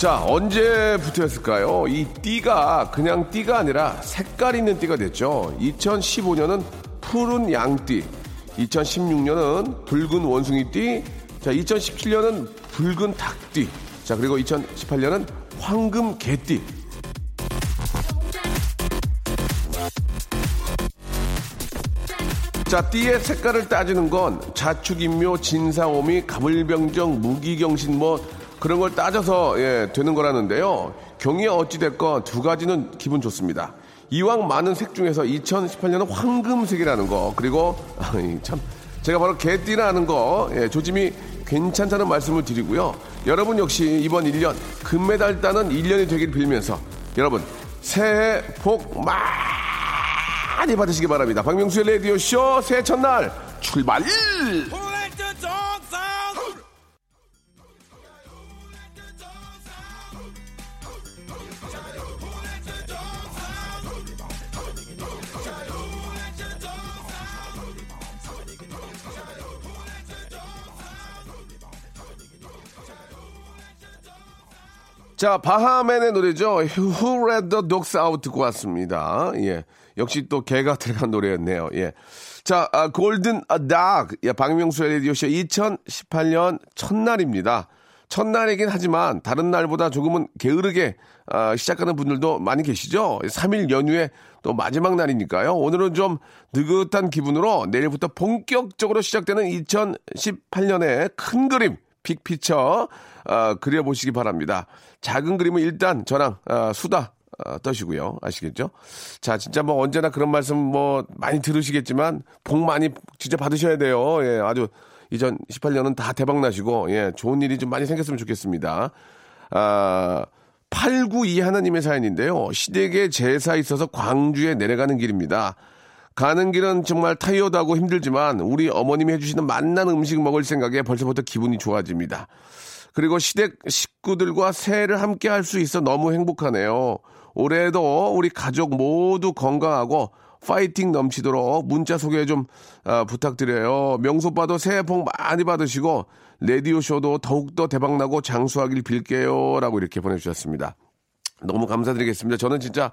자 언제부터였을까요? 이 띠가 그냥 띠가 아니라 색깔 있는 띠가 됐죠. 2015년은 푸른 양띠 2016년은 붉은 원숭이 띠 자 2017년은 붉은 닭띠 자 그리고 2018년은 황금 개띠. 자 띠의 색깔을 따지는 건 자축인묘 진사오미 가물병정 무기경신 뭐 그런 걸 따져서 예, 되는 거라는데요 경이 어찌됐건 두 가지는 기분 좋습니다 이왕 많은 색 중에서 2018년은 황금색이라는 거 그리고 참 제가 바로 개띠라는 거 예, 조짐이 괜찮다는 말씀을 드리고요. 여러분 역시 이번 1년 금메달 따는 1년이 되길 빌면서 여러분 새해 복 많이 받으시기 바랍니다. 박명수의 라디오쇼 새해 첫날 출발! 자, 바하맨의 노래죠. Who Let the Dogs Out 듣고 왔습니다. 예. 역시 또 개가 들어간 노래였네요. 예. 자, 아, 골든 아, 닥. 예, 박명수의 라디오쇼 2018년 첫날입니다. 첫날이긴 하지만 다른 날보다 조금은 게으르게 아, 시작하는 분들도 많이 계시죠. 3일 연휴에 또 마지막 날이니까요. 오늘은 좀 느긋한 기분으로 내일부터 본격적으로 시작되는 2018년의 큰 그림, 빅피처 어, 그려보시기 바랍니다. 작은 그림은 일단 저랑 어, 수다 어, 떠시고요. 아시겠죠? 자, 진짜 뭐 언제나 그런 말씀 뭐 많이 들으시겠지만 복 많이 진짜 받으셔야 돼요. 예, 아주 2018년은 다 대박 나시고 예, 좋은 일이 좀 많이 생겼으면 좋겠습니다. 아, 892 하나님의 사연인데요. 시댁에 제사 있어서 광주에 내려가는 길입니다. 가는 길은 정말 타이어드하고 힘들지만 우리 어머님이 해주시는 맛난 음식 먹을 생각에 벌써부터 기분이 좋아집니다. 그리고 시댁 식구들과 새해를 함께 할 수 있어 너무 행복하네요. 올해도 우리 가족 모두 건강하고 파이팅 넘치도록 문자 소개 좀 아, 부탁드려요. 명소빠도 새해 복 많이 받으시고 레디오쇼도 더욱더 대박나고 장수하길 빌게요. 라고 이렇게 보내주셨습니다. 너무 감사드리겠습니다. 저는 진짜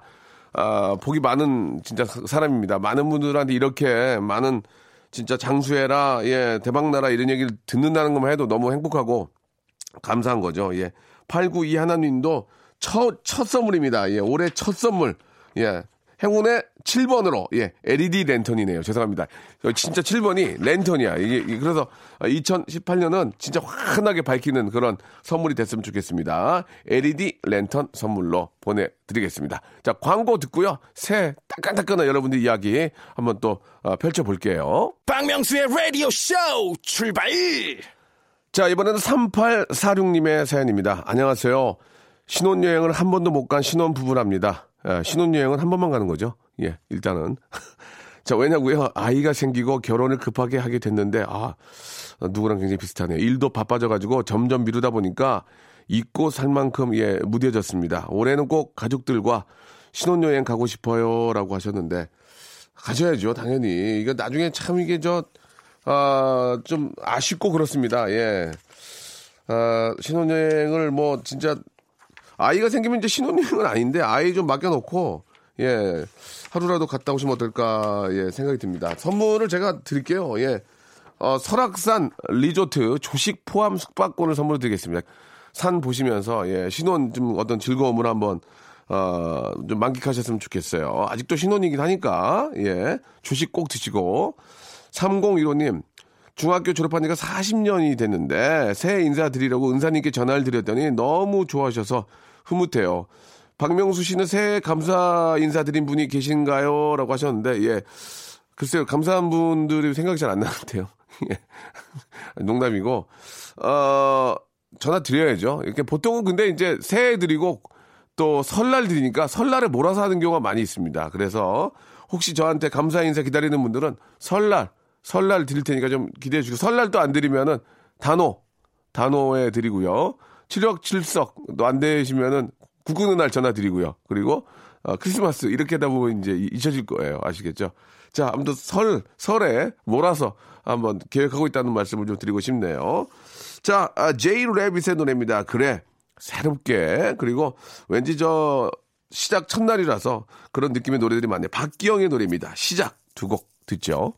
아, 복이 많은 진짜 사람입니다. 많은 분들한테 이렇게 많은 진짜 장수해라, 예, 대박나라 이런 얘기를 듣는다는 것만 해도 너무 행복하고 감사한 거죠. 예. 892 하나님도 첫, 첫 선물입니다. 예. 올해 첫 선물. 예. 행운의 7번으로, 예, LED 랜턴이네요. 죄송합니다. 진짜 7번이 랜턴이야. 이게, 그래서 2018년은 진짜 환하게 밝히는 그런 선물이 됐으면 좋겠습니다. LED 랜턴 선물로 보내드리겠습니다. 자, 광고 듣고요. 새 따끈따끈한 여러분들 이야기 한번 또 어, 펼쳐볼게요. 박명수의 라디오 쇼 출발! 자, 이번에는 3846님의 사연입니다. 안녕하세요. 신혼여행을 한 번도 못 간 신혼부부랍니다. 예, 신혼여행은 한 번만 가는 거죠. 예, 일단은. 자, 왜냐고요? 아이가 생기고 결혼을 급하게 하게 됐는데, 아, 누구랑 굉장히 비슷하네요. 일도 바빠져 가지고 점점 미루다 보니까 잊고 살 만큼, 예, 무뎌졌습니다. 올해는 꼭 가족들과 신혼여행 가고 싶어요. 라고 하셨는데, 가셔야죠, 당연히. 이거 나중에 참 이게 저, 아, 좀 아쉽고 그렇습니다. 예. 아, 신혼여행을 뭐 진짜 아이가 생기면 이제 신혼여행은 아닌데 아이 좀 맡겨놓고 예 하루라도 갔다 오시면 어떨까 예 생각이 듭니다. 선물을 제가 드릴게요. 예 어, 설악산 리조트 조식 포함 숙박권을 선물로 드리겠습니다. 산 보시면서 예 신혼 좀 어떤 즐거움을 한번 어, 좀 만끽하셨으면 좋겠어요. 아직도 신혼이긴 하니까 예 조식 꼭 드시고 3015님 중학교 졸업한 지가 40년이 됐는데 새해 인사드리려고 은사님께 전화를 드렸더니 너무 좋아하셔서 흐뭇해요. 박명수 씨는 새해 감사 인사드린 분이 계신가요? 라고 하셨는데, 예. 글쎄요, 감사한 분들이 생각이 잘 안 나는데요. 예. 농담이고, 어, 전화 드려야죠. 이렇게 보통은 근데 이제 새해 드리고 또 설날 드리니까 설날에 몰아서 하는 경우가 많이 있습니다. 그래서 혹시 저한테 감사 인사 기다리는 분들은 설날, 설날 드릴 테니까 좀 기대해 주시고 설날 또안 드리면은 단호, 단호에 드리고요. 칠역 칠석 또안 되시면은 구구는 날 전화 드리고요. 그리고 어, 크리스마스 이렇게 하다 보면 이제 잊혀질 거예요. 아시겠죠? 자, 아무튼 설, 설에 몰아서 한번 계획하고 있다는 말씀을 좀 드리고 싶네요. 자, 아, 제이 레빗의 노래입니다. 그래. 새롭게. 그리고 왠지 저 시작 첫날이라서 그런 느낌의 노래들이 많네요. 박기영의 노래입니다. 시작 두 곡 듣죠.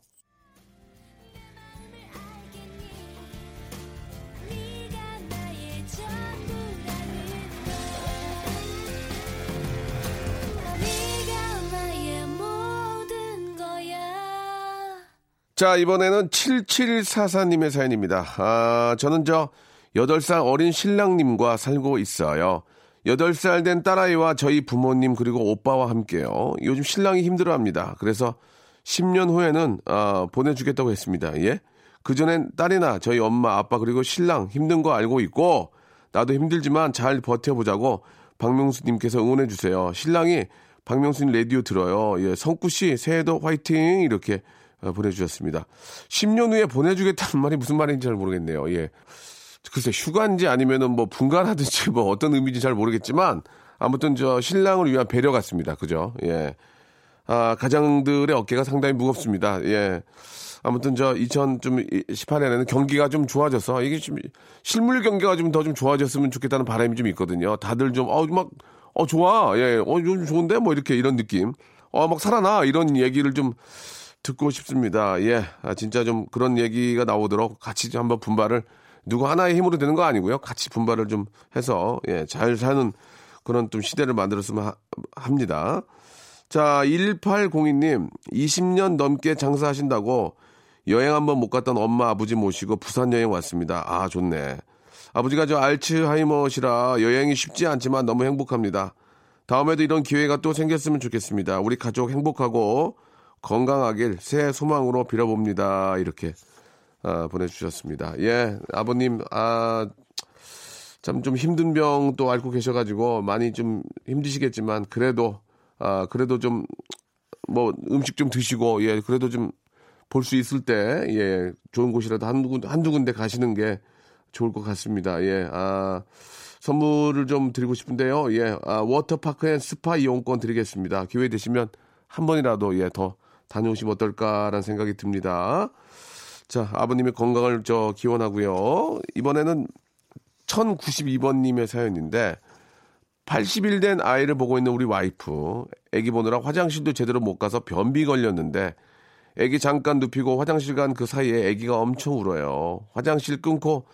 자, 이번에는 7744님의 사연입니다. 아, 저는 저 8살 어린 신랑님과 살고 있어요. 8살 된 딸아이와 저희 부모님 그리고 오빠와 함께요. 요즘 신랑이 힘들어 합니다. 그래서 10년 후에는 아, 보내주겠다고 했습니다. 예? 그전엔 딸이나 저희 엄마, 아빠 그리고 신랑 힘든 거 알고 있고 나도 힘들지만 잘 버텨보자고 박명수님께서 응원해주세요. 신랑이 박명수님 라디오 들어요. 예, 성구씨 새해도 화이팅! 이렇게 어, 보내주셨습니다. 10년 후에 보내주겠다는 말이 무슨 말인지 잘 모르겠네요. 예. 글쎄, 휴가인지 아니면은 뭐 분가라든지 뭐 어떤 의미인지 잘 모르겠지만 아무튼 저 신랑을 위한 배려 같습니다. 그죠? 예. 아, 가장들의 어깨가 상당히 무겁습니다. 예. 아무튼 저 2018년에는 경기가 좀 좋아져서 이게 좀 실물 경기가 좀 더좀 좋아졌으면 좋겠다는 바람이 좀 있거든요. 다들 좀, 어, 막, 어, 좋아. 예. 어, 좀 좋은데? 뭐 이렇게 이런 느낌. 어, 막 살아나. 이런 얘기를 좀 듣고 싶습니다. 예. 아, 진짜 좀 그런 얘기가 나오도록 같이 좀 한번 분발을 누구 하나의 힘으로 되는 거 아니고요. 같이 분발을 좀 해서 예, 잘 사는 그런 좀 시대를 만들었으면 하- 합니다. 자, 1802님, 20년 넘게 장사하신다고 여행 한번 못 갔던 엄마 아버지 모시고 부산 여행 왔습니다. 아, 좋네. 아버지가 저 알츠하이머시라 여행이 쉽지 않지만 너무 행복합니다. 다음에도 이런 기회가 또 생겼으면 좋겠습니다. 우리 가족 행복하고 건강하길 새해 소망으로 빌어봅니다. 이렇게 아, 보내주셨습니다. 예, 아버님, 아, 참 좀 힘든 병 또 앓고 계셔가지고 많이 좀 힘드시겠지만 그래도 아 그래도 좀 뭐 음식 좀 드시고 예 그래도 좀 볼 수 있을 때 예 좋은 곳이라도 한두 군 한두 군데 가시는 게 좋을 것 같습니다. 예, 아 선물을 좀 드리고 싶은데요. 예, 아, 워터파크 and 스파 이용권 드리겠습니다. 기회 되시면 한 번이라도 예 더 다녀오시면 어떨까라는 생각이 듭니다. 자, 아버님의 건강을 저 기원하고요. 이번에는 1092번님의 사연인데 80일 된 아이를 보고 있는 우리 와이프 아기 보느라 화장실도 제대로 못 가서 변비 걸렸는데 아기 잠깐 눕히고 화장실 간 그 사이에 아기가 엄청 울어요. 화장실 끊고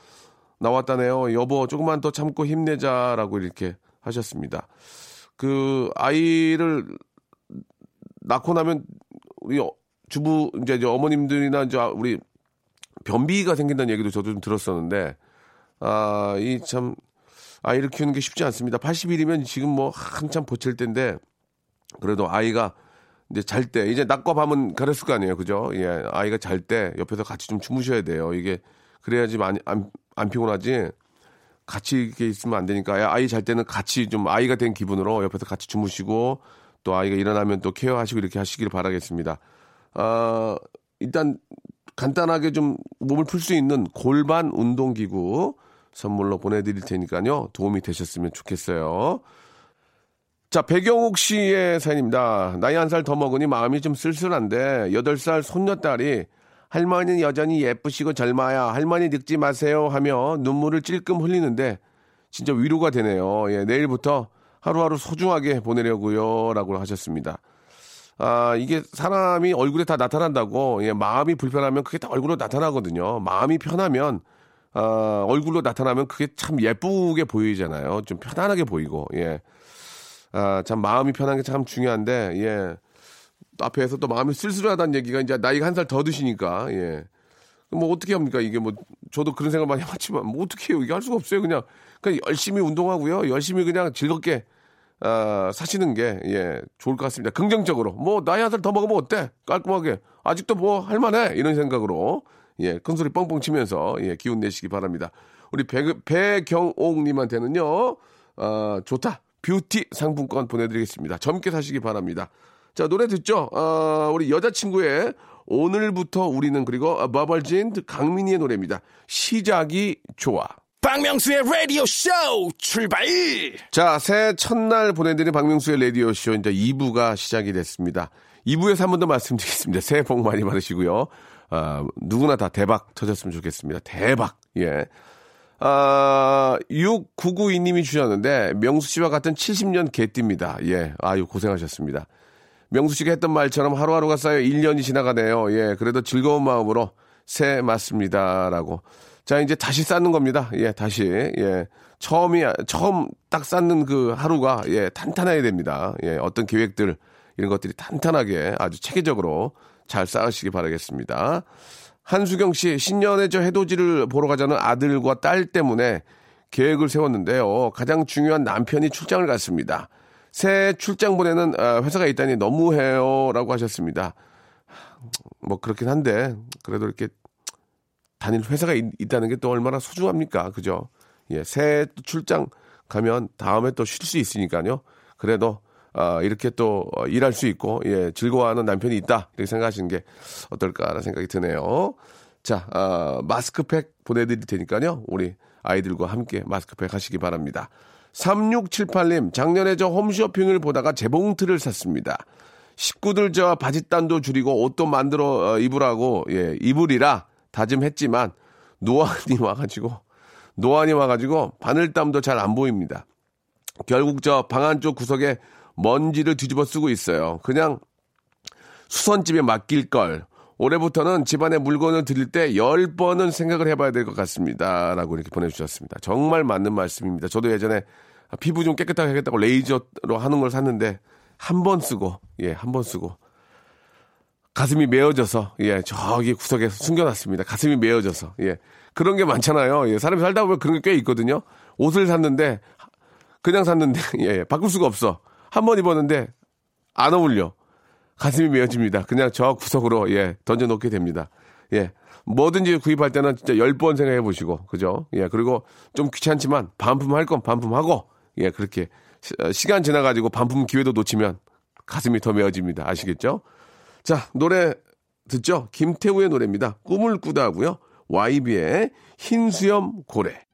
나왔다네요. 여보 조금만 더 참고 힘내자라고 이렇게 하셨습니다. 그 아이를 낳고 나면 우리 어- 주부 이제 이제 어머님들이나 이제 우리 변비가 생긴다는 얘기도 저도 좀 들었었는데 아, 이 참, 아이를 키우는 게 쉽지 않습니다. 80일이면 지금 뭐 한참 보칠 때인데, 그래도 아이가 이제 잘 때, 이제 낮과 밤은 가렸을 거 아니에요. 그죠? 예, 아이가 잘 때 옆에서 같이 좀 주무셔야 돼요. 이게, 그래야지 많이, 안, 안 피곤하지. 같이 이렇게 있으면 안 되니까, 아이 잘 때는 같이 좀 아이가 된 기분으로 옆에서 같이 주무시고, 또 아이가 일어나면 또 케어하시고 이렇게 하시길 바라겠습니다. 아, 일단 간단하게 좀 몸을 풀 수 있는 골반 운동기구 선물로 보내드릴 테니까요. 도움이 되셨으면 좋겠어요. 자, 배경옥 씨의 사연입니다. 나이 한 살 더 먹으니 마음이 좀 쓸쓸한데, 8살 손녀딸이 할머니는 여전히 예쁘시고 젊어야 할머니 늙지 마세요 하며 눈물을 찔끔 흘리는데, 진짜 위로가 되네요. 예, 내일부터 하루하루 소중하게 보내려고요. 라고 하셨습니다. 아, 이게 사람이 얼굴에 다 나타난다고, 예, 마음이 불편하면 그게 다 얼굴로 나타나거든요. 마음이 편하면, 아, 얼굴로 나타나면 그게 참 예쁘게 보이잖아요. 좀 편안하게 보이고, 예. 아, 참 마음이 편한 게 참 중요한데, 예. 또 앞에서 또 마음이 쓸쓸하다는 얘기가 이제 나이가 한 살 더 드시니까, 예. 뭐 어떻게 합니까? 이게 뭐 저도 그런 생각 많이 해봤지만 뭐 어떻게 해요? 이게 할 수가 없어요. 그냥 그냥 열심히 운동하고요. 열심히 그냥 즐겁게 아, 사시는 게, 예, 좋을 것 같습니다. 긍정적으로. 뭐, 나이 한 살 더 먹으면 어때? 깔끔하게. 아직도 뭐, 할만해. 이런 생각으로, 예, 큰 소리 뻥뻥 치면서, 예, 기운 내시기 바랍니다. 우리 배, 배경옥님한테는요, 어, 좋다. 뷰티 상품권 보내드리겠습니다. 젊게 사시기 바랍니다. 자, 노래 듣죠? 어, 우리 여자친구의 오늘부터 우리는 그리고 버벌진 강민희의 노래입니다. 시작이 좋아. 박명수의 라디오 쇼 출발! 자, 새해 첫날 보내드린 박명수의 라디오 쇼 이제 2부가 시작이 됐습니다. 2부에서 한 번 더 말씀드리겠습니다. 새해 복 많이 받으시고요. 아, 누구나 다 대박 터졌으면 좋겠습니다. 대박. 예. 아, 6992님이 주셨는데, 명수 씨와 같은 70년 개띠입니다. 예. 아유, 고생하셨습니다. 명수 씨가 했던 말처럼 하루하루가 쌓여 1년이 지나가네요. 예. 그래도 즐거운 마음으로 새해 맞습니다. 라고. 자, 이제 다시 쌓는 겁니다. 예, 다시. 예. 처음이, 처음 딱 쌓는 그 하루가, 예, 탄탄해야 됩니다. 예, 어떤 계획들, 이런 것들이 탄탄하게 아주 체계적으로 잘 쌓으시기 바라겠습니다. 한수경 씨, 신년에 저 해돋이를 보러 가자는 아들과 딸 때문에 계획을 세웠는데요. 가장 중요한 남편이 출장을 갔습니다. 새해 출장 보내는 아, 회사가 있다니 너무해요. 라고 하셨습니다. 뭐 그렇긴 한데, 그래도 이렇게 다닐 회사가 있, 다는 게 또 얼마나 소중합니까? 그죠? 예, 새해 또 출장 가면 다음에 또 쉴 수 있으니까요. 그래도 아, 이렇게 또 어, 일할 수 있고 예, 즐거워하는 남편이 있다 이렇게 생각하시는 게 어떨까라는 생각이 드네요. 자, 아, 마스크팩 보내드릴 테니까요. 우리 아이들과 함께 마스크팩 하시기 바랍니다. 3678님, 작년에 저 홈쇼핑을 보다가 재봉틀을 샀습니다. 식구들 저 바짓단도 줄이고 옷도 만들어 어, 입으라고 예, 입으리라 다짐했지만 노안이 와가지고 노안이 와가지고 바늘땀도 잘 안 보입니다. 결국 저 방 안쪽 구석에 먼지를 뒤집어 쓰고 있어요. 그냥 수선집에 맡길 걸. 올해부터는 집안에 물건을 드릴 때열 번은 생각을 해봐야 될 것 같습니다. 라고 이렇게 보내주셨습니다. 정말 맞는 말씀입니다. 저도 예전에 피부 좀 깨끗하게 하겠다고 레이저로 하는 걸 샀는데 한 번 쓰고, 예, 한 번 쓰고 가슴이 메어져서 예 저기 구석에 숨겨놨습니다. 가슴이 메어져서 예 그런 게 많잖아요. 예, 사람이 살다 보면 그런 게 꽤 있거든요. 옷을 샀는데 그냥 샀는데 예 바꿀 수가 없어. 한 번 입었는데 안 어울려. 가슴이 메어집니다. 그냥 저 구석으로 예 던져놓게 됩니다. 예 뭐든지 구입할 때는 진짜 열 번 생각해 보시고 그죠? 예 그리고 좀 귀찮지만 반품할 건 반품하고 예 그렇게 시, 어, 시간 지나가지고 반품 기회도 놓치면 가슴이 더 메어집니다. 아시겠죠? 자, 노래 듣죠? 김태우의 노래입니다. 꿈을 꾸다 하고요. YB의 흰수염 고래.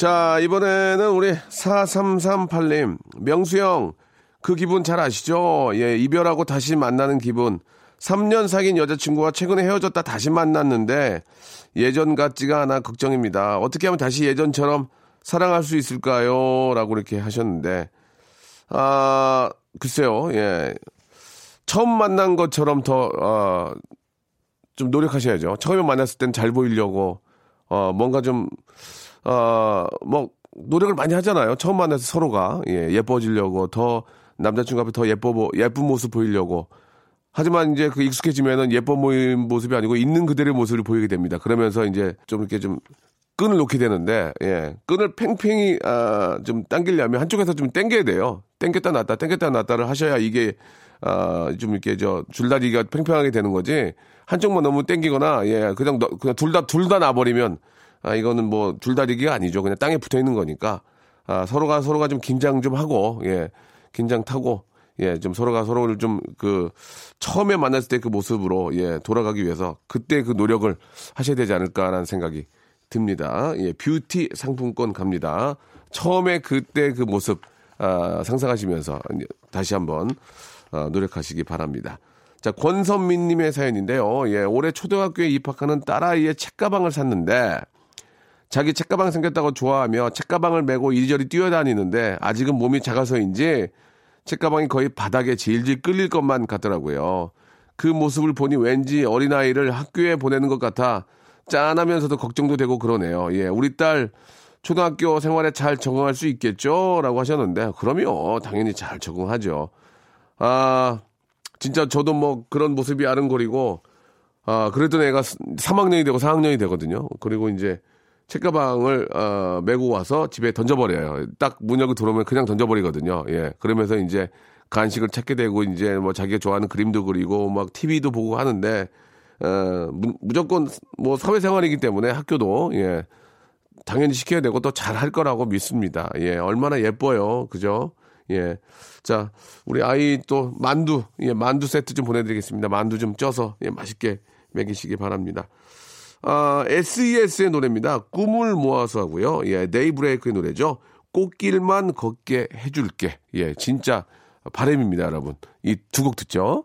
자, 이번에는 우리 4338님. 명수 형, 그 기분 잘 아시죠? 예, 이별하고 다시 만나는 기분. 3년 사귄 여자친구와 최근에 헤어졌다 다시 만났는데 예전 같지가 않아 걱정입니다. 어떻게 하면 다시 예전처럼 사랑할 수 있을까요? 라고 이렇게 하셨는데, 아, 글쎄요, 예. 처음 만난 것처럼 더, 어, 좀 노력하셔야죠. 처음에 만났을 땐 잘 보이려고, 어, 뭔가 좀, 어, 뭐, 노력을 많이 하잖아요. 처음 만나서 서로가, 예, 예뻐지려고, 더, 남자친구 앞에 더 예뻐, 보, 예쁜 모습 보이려고. 하지만 이제 그 익숙해지면은 예뻐 보이는 모습이 아니고 있는 그대로의 모습을 보이게 됩니다. 그러면서 이제 좀 이렇게 좀 끈을 놓게 되는데, 예, 끈을 팽팽히, 아, 좀 당기려면 한쪽에서 좀 당겨야 돼요. 당겼다 놨다, 당겼다 놨다를 하셔야 이게, 아, 좀 이렇게 저 줄다리기가 팽팽하게 되는 거지. 한쪽만 너무 당기거나, 예, 그냥, 너- 그냥 둘 다, 둘 다 놔버리면, 아, 이거는 뭐 줄다리기가 아니죠. 그냥 땅에 붙어 있는 거니까, 아, 서로가, 서로가 좀 긴장 좀 하고, 예, 긴장 타고, 예, 좀 서로가 서로를 좀 그 처음에 만났을 때 그 모습으로 예, 돌아가기 위해서 그때 그 노력을 하셔야 되지 않을까라는 생각이 듭니다. 예, 뷰티 상품권 갑니다. 처음에 그때 그 모습 아, 상상하시면서 다시 한번 아, 노력하시기 바랍니다. 자, 권선민님의 사연인데요. 예, 올해 초등학교에 입학하는 딸아이의 책가방을 샀는데 자기 책가방 생겼다고 좋아하며 책가방을 메고 이리저리 뛰어다니는데 아직은 몸이 작아서인지 책가방이 거의 바닥에 질질 끌릴 것만 같더라고요. 그 모습을 보니 왠지 어린아이를 학교에 보내는 것 같아 짠하면서도 걱정도 되고 그러네요. 예, 우리 딸 초등학교 생활에 잘 적응할 수 있겠죠? 라고 하셨는데, 그럼요. 당연히 잘 적응하죠. 아, 진짜 저도 뭐 그런 모습이 아른거리고, 아, 그랬던 애가 3학년이 되고 4학년이 되거든요. 그리고 이제 책가방을, 어, 메고 와서 집에 던져버려요. 딱 문 열고 들어오면 그냥 던져버리거든요. 예. 그러면서 이제 간식을 찾게 되고, 이제 뭐 자기가 좋아하는 그림도 그리고 막 TV도 보고 하는데, 어, 무, 무조건 뭐 사회생활이기 때문에 학교도, 예. 당연히 시켜야 되고 또 잘 할 거라고 믿습니다. 예, 얼마나 예뻐요. 그죠? 예. 자, 우리 아이 또 만두, 예, 만두 세트 좀 보내드리겠습니다. 만두 좀 쪄서, 예, 맛있게 먹이시기 바랍니다. 아, SES의 노래입니다. 꿈을 모아서 하고요. 예, 데이브레이크의 노래죠. 꽃길만 걷게 해줄게. 예, 진짜 바램입니다, 여러분. 이 두 곡 듣죠.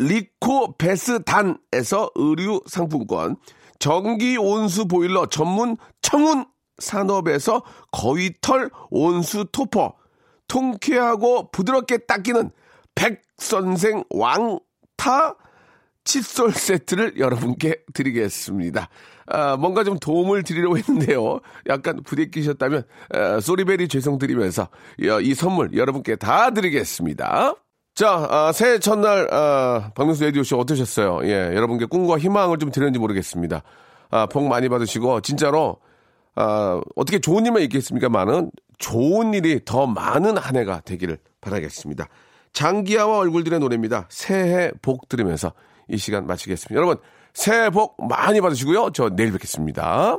리코 베스단에서 의류 상품권 전기 온수 보일러 전문 청운 산업에서 거위털 온수 토퍼 통쾌하고 부드럽게 닦이는 백선생 왕타 칫솔 세트를 여러분께 드리겠습니다. 아, 뭔가 좀 도움을 드리려고 했는데요. 약간 부대끼셨다면 아, 소리베리 죄송드리면서 이, 이 선물 여러분께 다 드리겠습니다. 자, 아, 새해 첫날 아, 박명수 라디오쇼 어떠셨어요? 예, 여러분께 꿈과 희망을 좀 드렸는지 모르겠습니다. 아, 복 많이 받으시고 진짜로 아, 어떻게 좋은 일만 있겠습니까? 많은 좋은 일이 더 많은 한 해가 되기를 바라겠습니다. 장기하와 얼굴들의 노래입니다. 새해 복 들으면서 이 시간 마치겠습니다. 여러분, 새해 복 많이 받으시고요. 저 내일 뵙겠습니다.